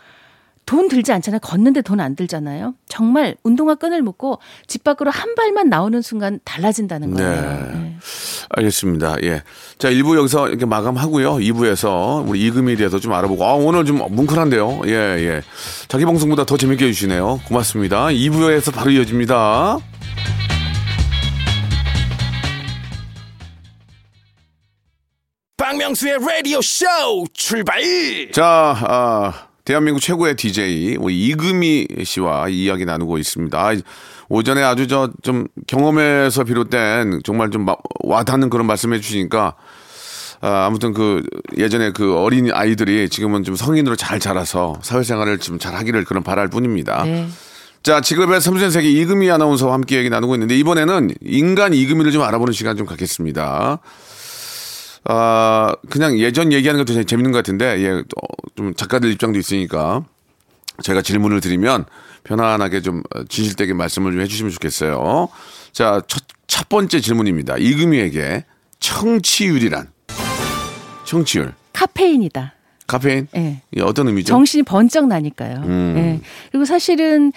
돈 들지 않잖아요. 걷는데 돈 안 들잖아요. 정말 운동화 끈을 묶고 집 밖으로 한 발만 나오는 순간 달라진다는 거예요. 네. 네. 알겠습니다. 예. 자, 1부 여기서 이렇게 마감하고요. 2부에서 우리 이금희에 대해서 좀 알아보고, 아, 오늘 좀 뭉클한데요. 예, 예. 자기 방송보다 더 재밌게 해주시네요. 고맙습니다. 2부에서 바로 이어집니다. 박명수의 라디오 쇼 출발 자, 아, 대한민국 최고의 DJ, 우리 이금희 씨와 이야기 나누고 있습니다. 아, 오전에 아주 저 좀 경험에서 비롯된 정말 좀 마- 와닿는 그런 말씀 해 주시니까 아, 아무튼 그 예전에 그 어린 아이들이 지금은 좀 성인으로 잘 자라서 사회생활을 좀 잘 하기를 그런 바랄 뿐입니다. 네. 자, 직업의 섬세한 세계 이금희 아나운서와 함께 얘기 나누고 있는데 이번에는 인간 이금희를 좀 알아보는 시간 좀 갖겠습니다. 아, 그냥 예전 얘기하는 것도 재밌는 것 같은데, 예, 또좀 작가들 입장도 있으니까 제가 질문을 드리면 편안하게 좀 어, 진실되게 말씀을 좀 해주시면 좋겠어요. 자, 첫, 첫 번째 질문입니다. 이금희에게 청취율이란? 청취율. 카페인이다. 카페인? 예. 이 어떤 의미죠? 정신이 번쩍 나니까요. 음. 예. 그리고 사실은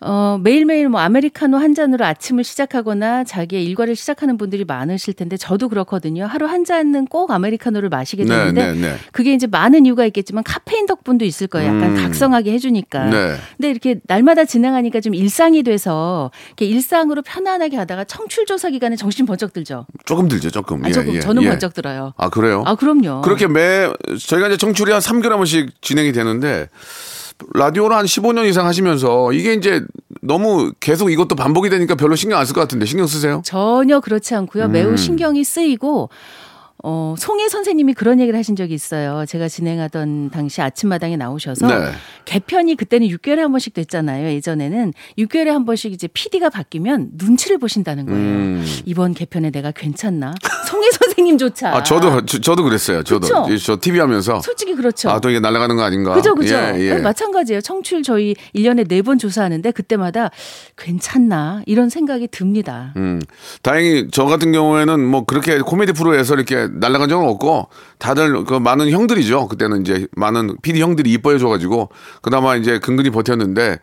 어, 매일매일 뭐 아메리카노 한 잔으로 아침을 시작하거나 자기의 일과를 시작하는 분들이 많으실 텐데 저도 그렇거든요. 하루 한 잔은 꼭 아메리카노를 마시게 네, 되는데 네, 네. 그게 이제 많은 이유가 있겠지만 카페인 덕분도 있을 거예요. 약간 음. 각성하게 해주니까. 네. 근데 이렇게 날마다 진행하니까 좀 일상이 돼서 이렇게 일상으로 편안하게 하다가 청출 조사 기간에 정신 번쩍 들죠. 조금 들죠, 조금. 아, 예, 조금 예, 저는 예. 번쩍 들어요. 아, 그래요? 아 그럼요. 그렇게 매 저희가 이제 청출이 한 3개월 한 번씩 진행이 되는데 라디오를 한 15년 이상 하시면서 이게 이제 너무 계속 이것도 반복이 되니까 별로 신경 안 쓸 것 같은데 신경 쓰세요? 전혀 그렇지 않고요. 음. 매우 신경이 쓰이고 어, 송혜 선생님이 그런 얘기를 하신 적이 있어요. 제가 진행하던 당시 아침마당에 나오셔서 네. 개편이 그때는 6개월에 한 번씩 됐잖아요. 예전에는 6개월에 한 번씩 이제 PD가 바뀌면 눈치를 보신다는 거예요. 음. 이번 개편에 내가 괜찮나? 송혜 선생님조차. 아, 저도 저, 도 그랬어요. 저도 그쵸? 이- 저 TV 하면서 솔직히 그렇죠. 아, 또 이게 날아가는 거 아닌가? 그죠, 그죠. 예, 예. 네, 마찬가지예요. 청취율 저희 1년에 4번 조사하는데 그때마다 괜찮나? 이런 생각이 듭니다. 음, 다행히 저 같은 경우에는 뭐 그렇게 코미디 프로에서 이렇게 날아간 적은 없고 다들 그 많은 형들이죠. 그때는 이제 많은 PD 형들이 이뻐해 줘가지고 그나마 이제 근근히 버텼는데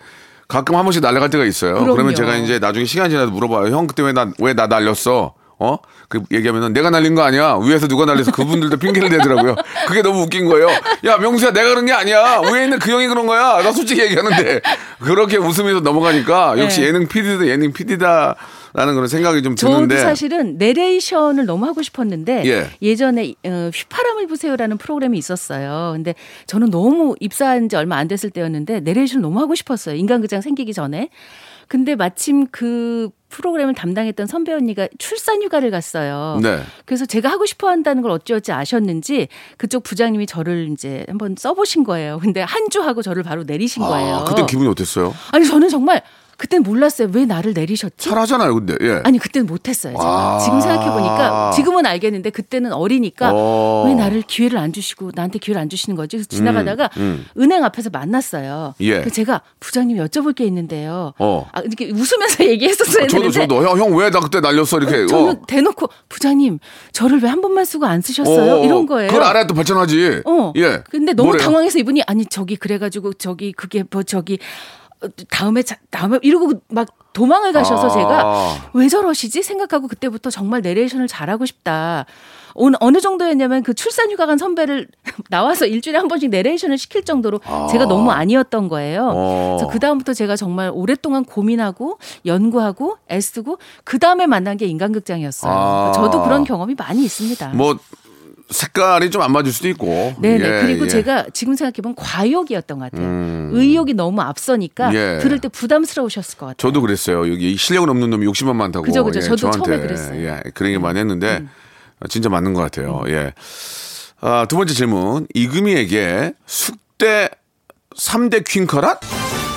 가끔 한 번씩 날아갈 때가 있어요. 그럼요. 그러면 제가 이제 나중에 시간 지나서 물어봐요. 형 그때 왜 나 왜 나 날렸어? 어? 그 얘기하면은 내가 날린 거 아니야. 위에서 누가 날려서 그분들도 핑계를 대더라고요. 그게 너무 웃긴 거예요. 야, 명수야, 내가 그런 게 아니야. 위에 있는 그 형이 그런 거야. 나 솔직히 얘기하는데. 그렇게 웃으면서 넘어가니까 역시 네. 예능 PD도 예능 PD다. 라는 그런 생각이 좀 저도 드는데. 사실은 내레이션을 너무 하고 싶었는데 예. 예. 전에 어, 휘파람을 부세요라는 프로그램이 있었어요. 근데 저는 너무 입사한 지 얼마 안 됐을 때였는데 내레이션을 너무 하고 싶었어요. 인간극장 생기기 전에. 근데 마침 그 프로그램을 담당했던 선배 언니가 출산 휴가를 갔어요. 네. 그래서 제가 하고 싶어 한다는 걸 어찌어찌 아셨는지 그쪽 부장님이 저를 이제 한번 써보신 거예요. 근데 한 주 하고 저를 바로 내리신 거예요. 아, 그때 기분이 어땠어요? 아니 저는 정말 그땐 몰랐어요. 왜 나를 내리셨지? 잘하잖아요, 근데. 예. 아니 그때는 못했어요. 아. 지금 생각해 보니까 지금은 알겠는데 그때는 어리니까 어. 왜 나를 기회를 안 주시고 나한테 기회를 안 주시는 거지? 그래서 지나가다가 음. 은행 앞에서 만났어요. 예. 그래서 제가 부장님 여쭤볼 게 있는데요. 어. 아, 이렇게 웃으면서 얘기했었어야 저도, 되는데 저도. 형, 형 왜 나 그때 날렸어? 이렇게. 저는 어. 대놓고 부장님 저를 왜 한 번만 쓰고 안 쓰셨어요? 어, 어, 이런 거예요. 그걸 알아야 또 발전하지. 어. 예. 근데 너무 뭐래요? 당황해서 이분이 아니 저기 그래가지고 저기 그게 뭐 저기 어, 다음에 자, 다음에 이러고 막 도망을 가셔서 아. 제가 왜 저러시지 생각하고 그때부터 정말 내레이션을 잘하고 싶다. 어느, 어느 정도였냐면 그 출산 휴가 간 선배를 나와서 일주일에 한 번씩 내레이션을 시킬 정도로 제가 너무 아니었던 거예요. 어. 그래서 그 다음부터 제가 정말 오랫동안 고민하고 연구하고 애쓰고 그 다음에 만난 게 인간극장이었어요. 아. 저도 그런 경험이 많이 있습니다. 뭐, 색깔이 좀 안 맞을 수도 있고. 네네. 예, 그리고 예. 제가 지금 생각해보면 과욕이었던 것 같아요. 음. 의욕이 너무 앞서니까 예. 들을 때 부담스러우셨을 것 같아요. 저도 그랬어요. 여기 실력은 없는 놈이 욕심만 많다고. 그죠, 그죠. 저도 저한테 처음에 그랬어요. 음. 예, 그런 얘기 많이 했는데 진짜 맞는 것 같아요. 예. 아, 두 번째 질문. 이금희에게 숙대 3대 퀸카란?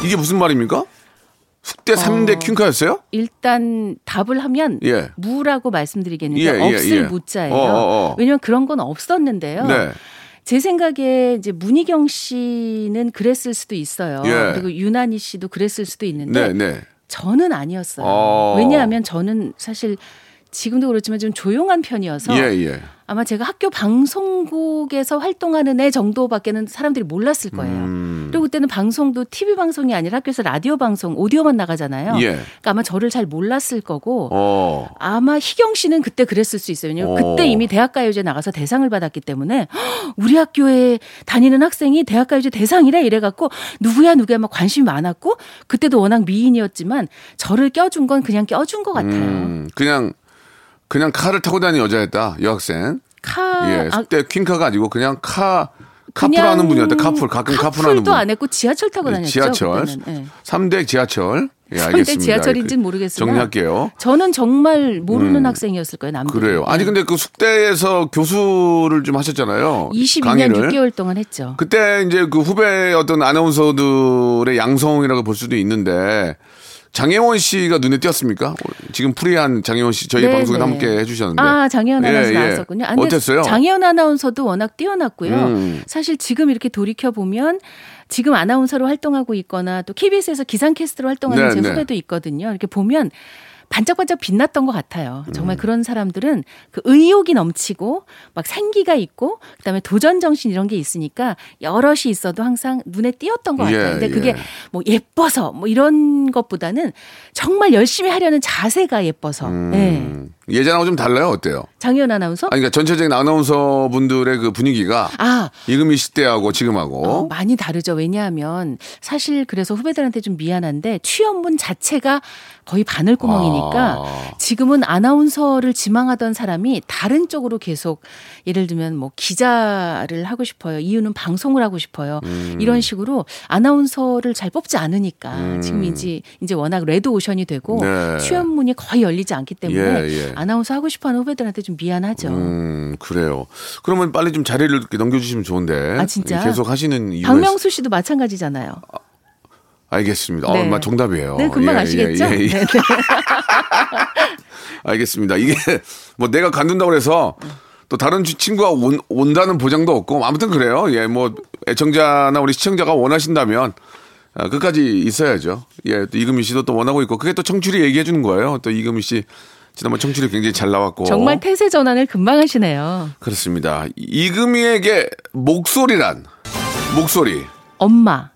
이게 무슨 말입니까? 숙대 3대 퀸카였어요? 일단 답을 하면 예. 무라고 말씀드리겠는데 예, 예, 없을 예. 무자예요. 어, 어, 어. 왜냐면 그런 건 없었는데요. 네. 제 생각에 이제 문희경 씨는 그랬을 수도 있어요. 예. 그리고 유난희 씨도 그랬을 수도 있는데 네, 네. 저는 아니었어요. 어. 왜냐하면 저는 사실 지금도 그렇지만 좀 조용한 편이어서. 아마 제가 학교 방송국에서 활동하는 애 정도밖에는 사람들이 몰랐을 거예요. 음. 그리고 그때는 방송도 TV 방송이 아니라 학교에서 라디오 방송, 오디오만 나가잖아요. 예. 그러니까 아마 저를 잘 몰랐을 거고 어. 아마 희경 씨는 그때 그랬을 수 있어요. 왜냐면 어. 그때 이미 대학가요제 나가서 대상을 받았기 때문에 "헉, 우리 학교에 다니는 학생이 대학가요제 대상이래 이래 갖고 누구야 누구야 막 관심이 많았고 그때도 워낙 미인이었지만 저를 껴준 건 그냥 껴준 것 같아요. 음, 그냥 그냥 카를 타고 다니는 여자였다. 여학생. 카 예. 아, 숙대 퀸카가 아니고 그냥 카 카풀하는 분이었다. 카풀 가끔 카풀하는 카풀도 분. 안 했고 지하철 타고 다녔죠. 지하철. 그때는. 예. 삼대 지하철. 예, 알겠습니다. 지하철인지는 그- 모르겠으나 정리할게요. 저는 정말 모르는 학생이었을 거예요. 남들. 그래요. 아니 근데 그 숙대에서 교수를 좀 하셨잖아요. 22년 강의를. 6개월 동안 했죠. 그때 이제 그 후배 어떤 아나운서들의 양성이라고 볼 수도 있는데 장혜원 씨가 눈에 띄었습니까? 지금 프리한 장혜원 씨 저희 네, 방송에 네. 함께 해주셨는데. 아, 장혜연 예, 아나운서 예. 나왔었군요. 아, 근데 어땠어요? 장혜연 아나운서도 워낙 뛰어났고요. 음. 사실 지금 이렇게 돌이켜 보면 지금 아나운서로 활동하고 있거나 또 KBS에서 기상캐스터로 활동하는 네, 제 네. 후배도 있거든요. 이렇게 보면 반짝반짝 빛났던 것 같아요. 정말 음. 그런 사람들은 그 의욕이 넘치고 막 생기가 있고 그다음에 도전 정신 이런 게 있으니까 여럿이 있어도 항상 눈에 띄었던 것 예, 같아요. 근데 예. 그게 뭐 예뻐서 뭐 이런 것보다는 정말 열심히 하려는 자세가 예뻐서. 네. 음, 예 전하고 좀 달라요. 어때요? 장혜연 아나운서? 아니, 그러니까 전체적인 아나운서 분들의 그 분위기가 아, 이금희 시대하고 지금하고 어, 많이 다르죠. 왜냐하면 사실 그래서 후배들한테 좀 미안한데 취업문 자체가 거의 바늘구멍이니까 아. 지금은 아나운서를 지망하던 사람이 다른 쪽으로 계속 예를 들면 뭐 기자를 하고 싶어요. 이유는 방송을 하고 싶어요. 음. 이런 식으로 아나운서를 잘 뽑지 않으니까 지금 이제 이제 워낙 레드 오션이 되고 음. 네. 취업문이 거의 열리지 않기 때문에 예, 예. 아나운서 하고 싶어하는 후배들한테 좀 미안하죠. 음, 그래요. 그러면 빨리 좀 자리를 이렇게 넘겨주시면 좋은데. 아, 진짜? 계속 하시는 이유가. 박명수 씨도 마찬가지잖아요. 있- 알겠습니다. 네. 어, 마 정답이에요. 네, 금방 예, 아시겠죠? 예, 예, 예. 네, 네. 알겠습니다. 이게 뭐 내가 간둔다고 해서 또 다른 주- 친구가 온, 온다는 보장도 없고 아무튼 그래요. 예, 뭐 애청자나 우리 시청자가 원하신다면 아, 끝까지 있어야죠. 예, 또 이금희 씨도 또 원하고 있고 그게 또 청출이 얘기해 주는 거예요. 또 이금희 씨 지난번 청출이 굉장히 잘 나왔고 정말 태세 전환을 금방 하시네요. 그렇습니다. 이금희에게 목소리란 목소리. 엄마.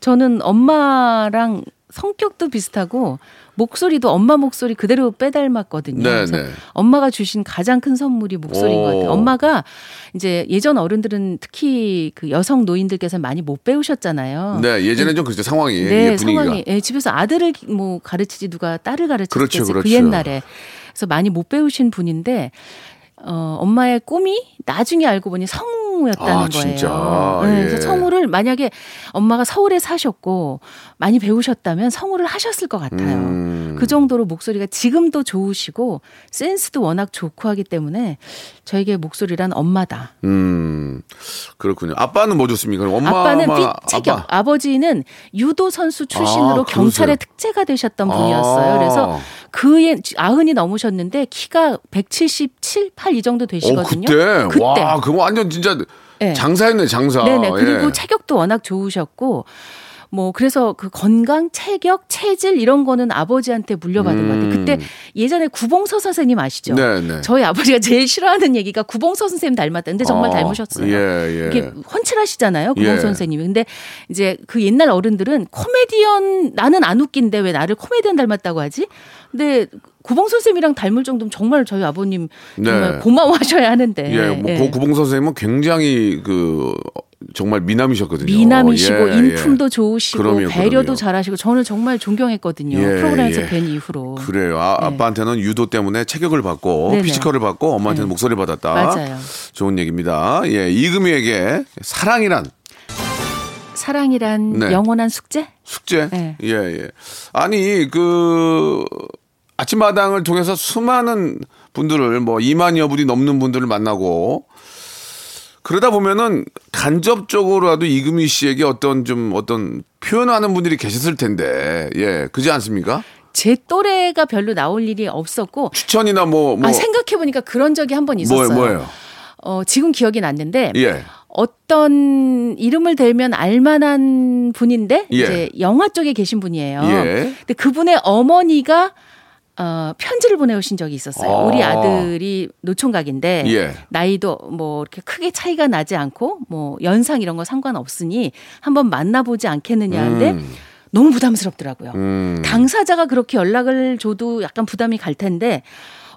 저는 엄마랑 성격도 비슷하고 목소리도 엄마 목소리 그대로 빼닮았거든요. 네, 그래서 네. 엄마가 주신 가장 큰 선물이 목소리인 오. 것 같아요. 엄마가 이제 예전 어른들은 특히 그 여성 노인들께서 많이 못 배우셨잖아요. 네, 예전에 좀 그랬죠 상황이 어. 네, 예, 분위기가. 상황이 예, 집에서 아들을 뭐 가르치지 누가 딸을 가르치겠지 그렇죠, 그렇죠. 그 옛날에 그래서 많이 못 배우신 분인데 어, 엄마의 꿈이 나중에 알고 보니 성우 였다는 아, 거예요. 네, 예. 그래서 성우를 만약에 엄마가 서울에 사셨고 많이 배우셨다면 성우를 하셨을 것 같아요. 음. 그 정도로 목소리가 지금도 좋으시고 센스도 워낙 좋고 하기 때문에 저에게 목소리란 엄마다. 음, 그렇군요. 아빠는 뭐 좋습니까? 엄마, 아빠는 삐체격, 아빠. 아버지는 유도 선수 출신으로 아, 경찰의? 특제가 되셨던 분이었어요. 아. 그래서 그의 아흔이 넘으셨는데 키가 177, 8 이 정도 어, 되시거든요. 그때? 와, 그거 완전 진짜 네. 장사였네, 장사. 네네. 그리고 예. 체격도 워낙 좋으셨고 뭐 그래서 그 건강, 체격, 체질 이런 거는 아버지한테 물려받은 것 같아요. 그때 예전에 구봉서 선생님 아시죠? 음. 네네. 저희 아버지가 제일 싫어하는 얘기가 구봉서 선생님 닮았다. 근데 정말 어, 닮으셨어요. 예, 예. 이게 훤칠하시잖아요. 구봉서 예. 선생님이. 근데 이제 그 옛날 어른들은 코미디언 나는 안 웃긴데 왜 나를 코미디언 닮았다고 하지? 근데 구봉서 선생님이랑 닮을 정도면 정말 저희 아버님 정말 네. 고마워하셔야 하는데. 예, 뭐, 고 구봉 선생님은 굉장히 그, 정말 미남이셨거든요. 미남이시고 예, 예. 인품도 좋으시고 그럼요, 배려도 그럼요. 잘하시고 저는 정말 존경했거든요. 예, 프로그램에서 예. 뵌 이후로. 그래요. 아, 네. 아빠한테는 유도 때문에 체격을 받고 네네. physical을 받고 엄마한테는 네. 목소리를 받았다. 맞아요. 좋은 얘기입니다. 예, 이금희에게 사랑이란 사랑이란 네. 영원한 숙제? 숙제. 네. 예, 예. 아니 그 아침마당을 통해서 수많은 분들을 뭐 2만 여 분이 넘는 분들을 만나고 그러다 보면은 간접적으로라도 이금희 씨에게 어떤 좀 어떤 표현하는 분들이 계셨을 텐데 예 그지 않습니까? 제 또래가 별로 나올 일이 없었고 추천이나 뭐 뭐 아 생각해 보니까 그런 적이 한 번 있었어요. 뭐, 뭐예요? 어, 지금 기억이 났는데 예. 어떤 이름을 대면 알만한 분인데 예. 이제 영화 쪽에 계신 분이에요. 예. 근데 그분의 어머니가 어, 편지를 보내오신 적이 있었어요. 아. 우리 아들이 노총각인데 예. 나이도 뭐 이렇게 크게 차이가 나지 않고 뭐 연상 이런 거 상관없으니 한번 만나보지 않겠느냐 하는데 음. 너무 부담스럽더라고요. 음. 당사자가 그렇게 연락을 줘도 약간 부담이 갈 텐데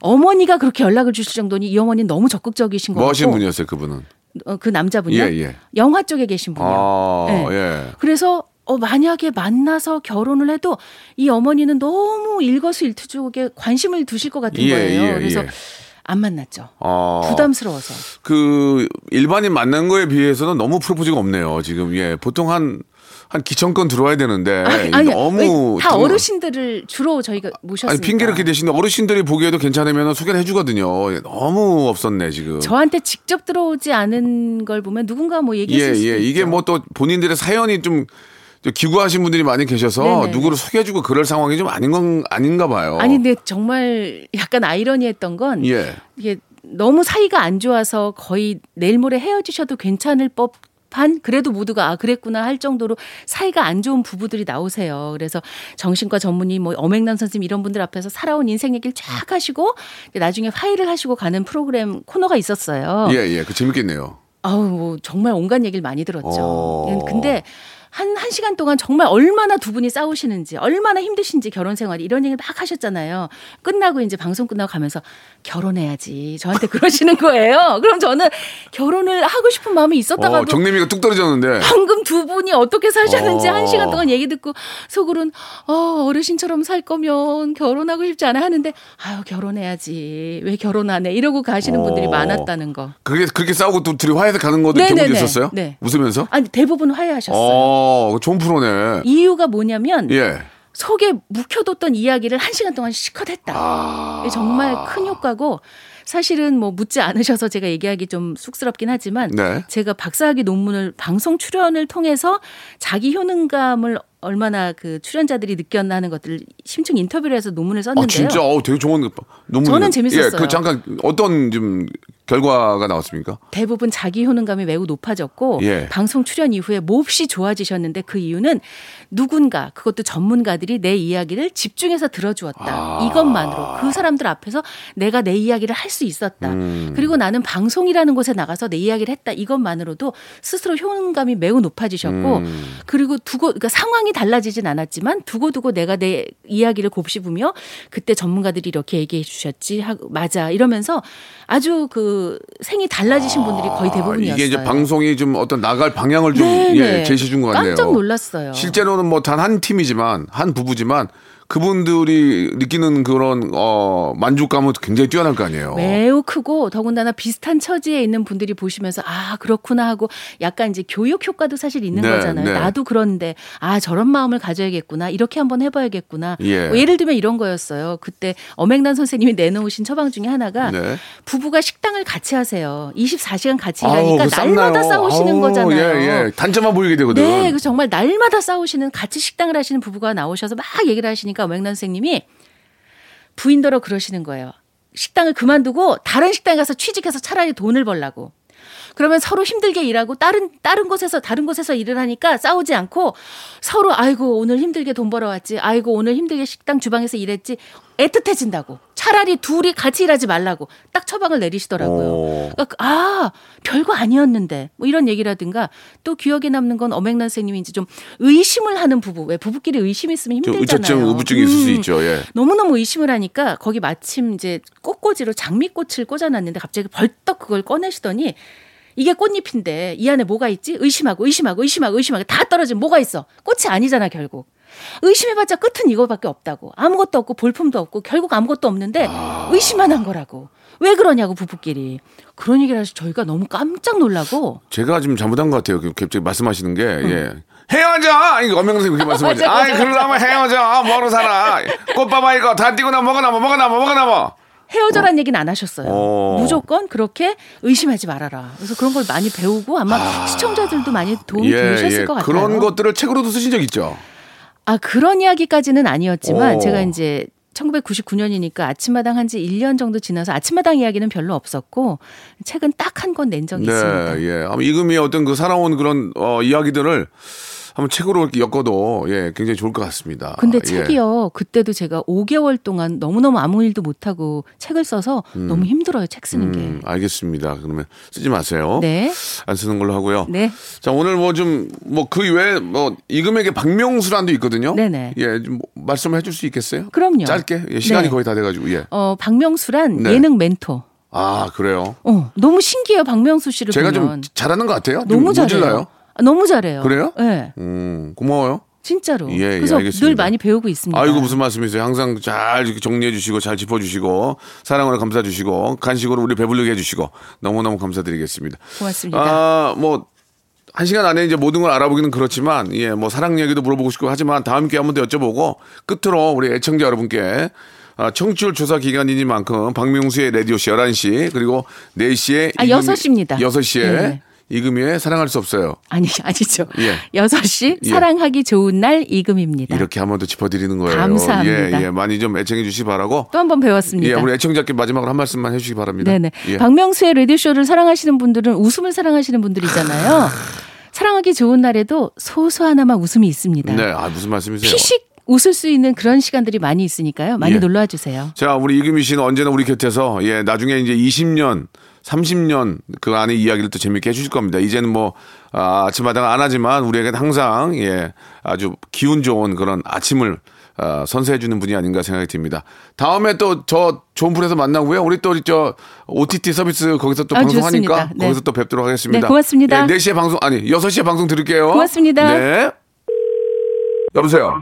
어머니가 그렇게 연락을 주실 정도니 이 어머니는 너무 적극적이신 것뭐 하시는 같고 분이었어요 그분은? 어, 그 남자분이요. 예, 예. 영화 쪽에 계신 분이요. 아, 네. 예. 그래서 어, 만약에 만나서 결혼을 해도 이 어머니는 너무 일거수일투족에 관심을 두실 것 같은 예, 거예요. 예, 그래서 예. 안 만났죠. 아. 부담스러워서. 그 일반인 만난 거에 비해서는 너무 프로포즈가 없네요. 지금 예 보통 한 한 기천 건 들어와야 되는데 아니, 너무 다 좀- 어르신들을 주로 저희가. 아니 핑계를 이렇게 대시는데 어르신들이 보기에도 괜찮으면 소개를 해주거든요. 너무 없었네 지금. 저한테 직접 들어오지 않은 걸 보면 누군가 뭐 얘기했을 예, 수도 예. 이게 뭐 또 본인들의 사연이 좀 기구하신 분들이 많이 계셔서 네네네. 누구를 소개해주고 그럴 상황이 좀 아닌 건 아닌가 봐요. 아니 근데 정말 약간 아이러니했던 건 예. 이게 너무 사이가 안 좋아서 거의 내일 모레 헤어지셔도 괜찮을 법 한 그래도 모두가 아 그랬구나 할 정도로 사이가 안 좋은 부부들이 나오세요. 그래서 정신과 전문의 뭐 엄행남 선생님 이런 분들 앞에서 살아온 인생 얘기를 쫙 하시고 나중에 화해를 하시고 가는 프로그램 코너가 있었어요. 예, 예. 그 재밌겠네요. 아우 뭐 정말 온갖 얘기를 많이 들었죠. 어. 근데 한, 한 시간 동안 정말 얼마나 두 분이 싸우시는지, 얼마나 힘드신지 결혼 생활이 이런 얘기를 막 하셨잖아요. 끝나고 이제 방송 끝나고 가면서 결혼해야지. 저한테 그러시는 거예요. 그럼 저는 결혼을 하고 싶은 마음이 어, 있었다가도 정내미가 뚝 떨어졌는데. 방금 두 분이 어떻게 사셨는지 어. 한 시간 동안 얘기 듣고 속으론 어, 어르신처럼 살 거면 결혼하고 싶지 않아 하는데 아유 결혼해야지 왜 결혼 안 해 이러고 가시는 분들이 어. 많았다는 거. 그렇게 그렇게 싸우고 또 둘이 화해해서 가는 것도 네네네. 경우도 있었어요? 네. 웃으면서? 아니 대부분 화해하셨어요. 어, 좋은 프로네. 이유가 뭐냐면 예. 속에 묵혀뒀던 이야기를 한 시간 동안 실컷 했다. 아. 정말 큰 효과고 사실은 뭐 묻지 않으셔서 제가 얘기하기 좀 쑥스럽긴 하지만 네. 제가 박사학위 논문을 방송 출연을 통해서 자기 효능감을 얼마나 그 출연자들이 느꼈나 하는 것들을 심층 인터뷰를 해서 논문을 아, 썼는데요. 진짜 어, 되게 좋은 논문. 저는 재밌었어요. 예, 그 잠깐 어떤 좀 결과가 나왔습니까? 대부분 자기 효능감이 매우 높아졌고 예. 방송 출연 이후에 몹시 좋아지셨는데 그 이유는 누군가 그것도 전문가들이 내 이야기를 집중해서 들어주었다 아. 이것만으로 그 사람들 앞에서 내가 내 이야기를 할 수 있었다 음. 그리고 나는 방송이라는 곳에 나가서 내 이야기를 했다 이것만으로도 스스로 효능감이 매우 높아지셨고 음. 그리고 두고 그러니까 상황이 달라지진 않았지만 두고두고 내가 내 이야기를 곱씹으며 그때 전문가들이 이렇게 얘기해 주셨지 하고 맞아 이러면서 아주 그 생이 달라지신 분들이 거의 대부분이었어요. 이게 이제 방송이 좀 어떤 나갈 방향을 좀. 예, 제시해 준 것 같네요. 깜짝 놀랐어요. 실제로는 뭐 단 한 팀이지만 한 부부지만 그분들이 느끼는 그런 어 만족감은 굉장히 뛰어날 거 아니에요. 매우 크고 더군다나 비슷한 처지에 있는 분들이 보시면서 아 그렇구나 하고 약간 이제 교육 효과도 사실 있는 네, 거잖아요. 네. 나도 그런데 아 저런 마음을 가져야겠구나 이렇게 한번 해봐야겠구나. 예. 뭐 예를 들면 이런 거였어요. 그때 엄앵란 선생님이 내놓으신 처방 중에 하나가 네. 부부가 식당을 같이 하세요. 24시간 같이 일하니까 날마다. 싸우시는 아우, 거잖아요. 예, 예. 단점만 보이게 되거든. 네, 그 정말 날마다 싸우시는 같이 식당을 하시는 부부가 나오셔서 막 얘기를 하시니까 맹난 선생님이 부인더러 그러시는 거예요. 식당을 그만두고 다른 식당에 가서 취직해서 차라리 돈을 벌라고. 그러면 서로 힘들게 일하고 다른 다른 곳에서 다른 곳에서 일을 하니까 싸우지 않고 서로 아이고 오늘 힘들게 돈 벌어왔지. 아이고 오늘 힘들게 식당 주방에서 일했지. 애틋해진다고. 차라리 둘이 같이 일하지 말라고 딱 처방을 내리시더라고요. 오. 그러니까 아 별거 아니었는데 뭐 이런 얘기라든가 또 기억에 남는 건 선생님이 이제 좀 의심을 하는 부부 왜 부부끼리 의심이 있으면 좀 힘들잖아요. 의처증, 의부증이 있을 수 음. 있죠. 예. 너무 너무 의심을 하니까 거기 마침 이제 꽃꽂이로 장미꽃을 꽂아놨는데 갑자기 벌떡 그걸 꺼내시더니 이게 꽃잎인데 이 안에 뭐가 있지? 의심하고 의심하고 의심하고 의심하고 다 떨어지면 뭐가 있어? 꽃이 아니잖아 결국. 의심해봤자 끝은 이거밖에 없다고. 아무것도 없고 볼품도 없고 결국 아무것도 없는데 의심만 한 거라고. 왜 그러냐고 부부끼리. 그런 얘기를 해서 저희가 너무 깜짝 놀라고 제가 지금 잘못한 것 같아요. 그 갑자기 말씀하시는 게 예. 헤어져! 이거 엄명선생 그렇게 말씀하죠. 맞아, 아이. 그러려면 헤어져. 뭐로 살아. 꽃봐봐, 이거. 다 띄고 나 뭐가 남아, 뭐가 남아, 뭐가 남아. 헤어져란 얘기는 안 하셨어요. 어. 무조건 그렇게 의심하지 말아라. 그래서 그런 걸 많이 배우고 아마 시청자들도 많이 도움이 되셨을 것 같아요. 예, 그런 것들을 책으로도 쓰신 적 있죠. 아 그런 이야기까지는 아니었지만 오. 제가 이제 1999년이니까 아침마당 한 지 1년 정도 지나서 아침마당 이야기는 별로 없었고 책은 딱 한 권 낸 적이 있습니다. 네, 예. 아마 이금희의 어떤 그 살아온 그런 어, 이야기들을 한번 책으로 이렇게 엮어도 예, 굉장히 좋을 것 같습니다. 근데 예. 책이요. 그때도 제가 5개월 동안 너무너무 아무 일도 못 하고 책을 써서 너무 힘들어요. 책 쓰는 게. 음, 알겠습니다. 그러면 쓰지 마세요. 네. 안 쓰는 걸로 하고요. 네. 자, 오늘 뭐 좀, 뭐 그 외에 뭐 이금에게 박명수란도 있거든요. 네네. 예, 좀뭐 말씀해 줄 수 있겠어요? 그럼요. 짧게. 예, 시간이 네. 거의 다 돼가지고, 예. 어, 박명수란 네. 예능 멘토. 아, 그래요. 어, 너무 신기해요. 박명수 씨를 제가 보면. 좀 잘하는 것 같아요? 좀 너무. 모질라요? 아, 너무 잘해요. 그래요? 네. 음, 고마워요. 진짜로. 예, 예, 그래서 알겠습니다. 늘 많이 배우고 있습니다. 아이고 무슨 말씀이세요? 항상 잘 정리해 주시고 잘 짚어 주시고 사랑으로 감싸 주시고 간식으로 우리 배불리게 해 주시고 너무너무 감사드리겠습니다. 고맙습니다. 아, 뭐 한 시간 안에 이제 모든 걸 알아보기는 그렇지만, 예, 뭐 사랑 얘기도 물어보고 싶고 하지만 다음 기회에 한 번 더 여쭤보고 끝으로 우리 애청자 여러분께 아, 청취율 조사 기간이니만큼 박명수의 라디오씨 11시 그리고 4시에 아, 6시입니다. 6시에 네. 이금희의 사랑할 수 없어요. 아니, 아니죠. 예. 여섯 시 예. 사랑하기 좋은 날 이금입니다. 이렇게 한 번 더 짚어드리는 거예요. 감사합니다. 예, 예, 많이 좀 애청해 주시기 바라고. 또 한 번 배웠습니다. 예, 우리 애청자께 마지막으로 한 말씀만 해주시기 바랍니다. 네네. 예. 박명수의 라디오쇼를 사랑하시는 분들은 웃음을 사랑하시는 분들이잖아요. 사랑하기 좋은 날에도 소소 하나마 웃음이 있습니다. 네, 아 무슨 말씀이세요? 피식 웃을 수 있는 그런 시간들이 많이 있으니까요. 많이 예. 놀러와 주세요. 자, 우리 이금희 씨는 언제나 우리 곁에서 예, 나중에 이제 20년, 30년 그 안에 이야기를 또 재밌게 해주실 겁니다. 이제는 뭐 아, 아침마당 안 하지만 우리에게는 항상 예, 아주 기운 좋은 그런 아침을 아, 선사해주는 분이 아닌가 생각이 듭니다. 다음에 또 저 좋은 부분에서 만나고요. 우리 또 저 OTT 서비스 거기서 또 아, 방송하니까. 네. 거기서 또 뵙도록 하겠습니다. 네, 고맙습니다. 예, 4시에 방송 아니 6시에 방송 들을게요. 고맙습니다. 네. 여보세요.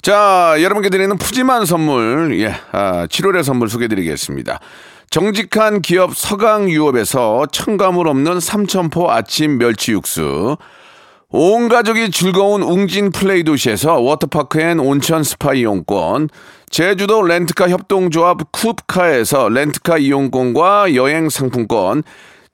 자, 여러분께 드리는 푸짐한 선물, 예, 아, 7월의 선물 소개드리겠습니다. 정직한 기업 서강유업에서 첨가물 없는 삼천포 아침 멸치 육수, 온 가족이 즐거운 웅진 플레이 도시에서 워터파크 and 온천 스파 이용권, 제주도 렌트카 협동조합 쿱카에서 렌트카 이용권과 여행 상품권,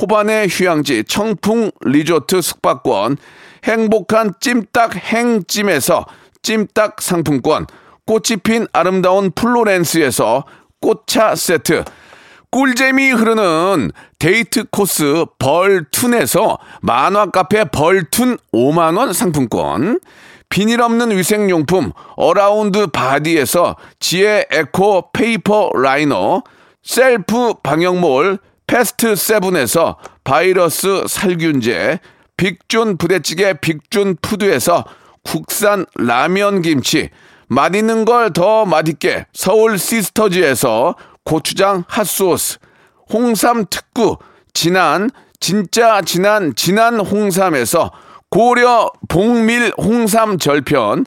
호반의 휴양지 청풍 리조트 숙박권, 행복한 찜닭 행찜에서 찜닭 상품권, 꽃이 핀 아름다운 플로렌스에서 꽃차 세트, 꿀잼이 흐르는 데이트 코스 벌툰에서 만화 카페 벌툰 5만원 상품권, 비닐 없는 위생용품 어라운드 바디에서 지혜 에코 페이퍼 라이너, 셀프 방역몰 패스트 세븐에서 바이러스 살균제, 빅준 부대찌개 빅준 푸드에서 국산 라면 김치, 맛있는 걸 더 맛있게 서울 시스터즈에서 고추장 핫소스, 홍삼 특구, 진한, 진짜 진한, 진한 홍삼에서 고려 봉밀 홍삼 절편,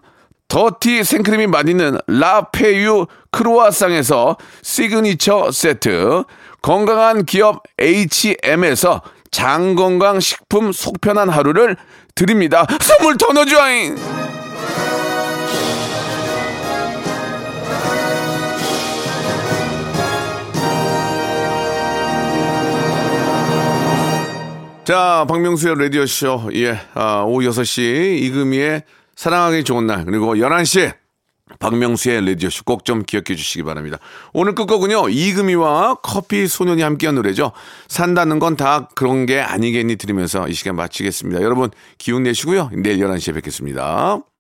더티 생크림이 맛있는 라페유 크로아상에서 시그니처 세트, 건강한 기업 H&M에서 장건강 식품 속편한 하루를 드립니다. 선물 더 넣어줘잉! 자, 박명수의 라디오쇼. 예, 아, 오후 6시 이금희의 사랑하기 좋은 날. 그리고 11시에 박명수의 라디오쇼 꼭 좀 기억해 주시기 바랍니다. 오늘 끝거군요. 이금희와 커피 소년이 함께한 노래죠. 산다는 건 다 그런 게 아니겠니 들으면서 이 시간 마치겠습니다. 여러분 기운 내시고요. 내일 11시에 뵙겠습니다.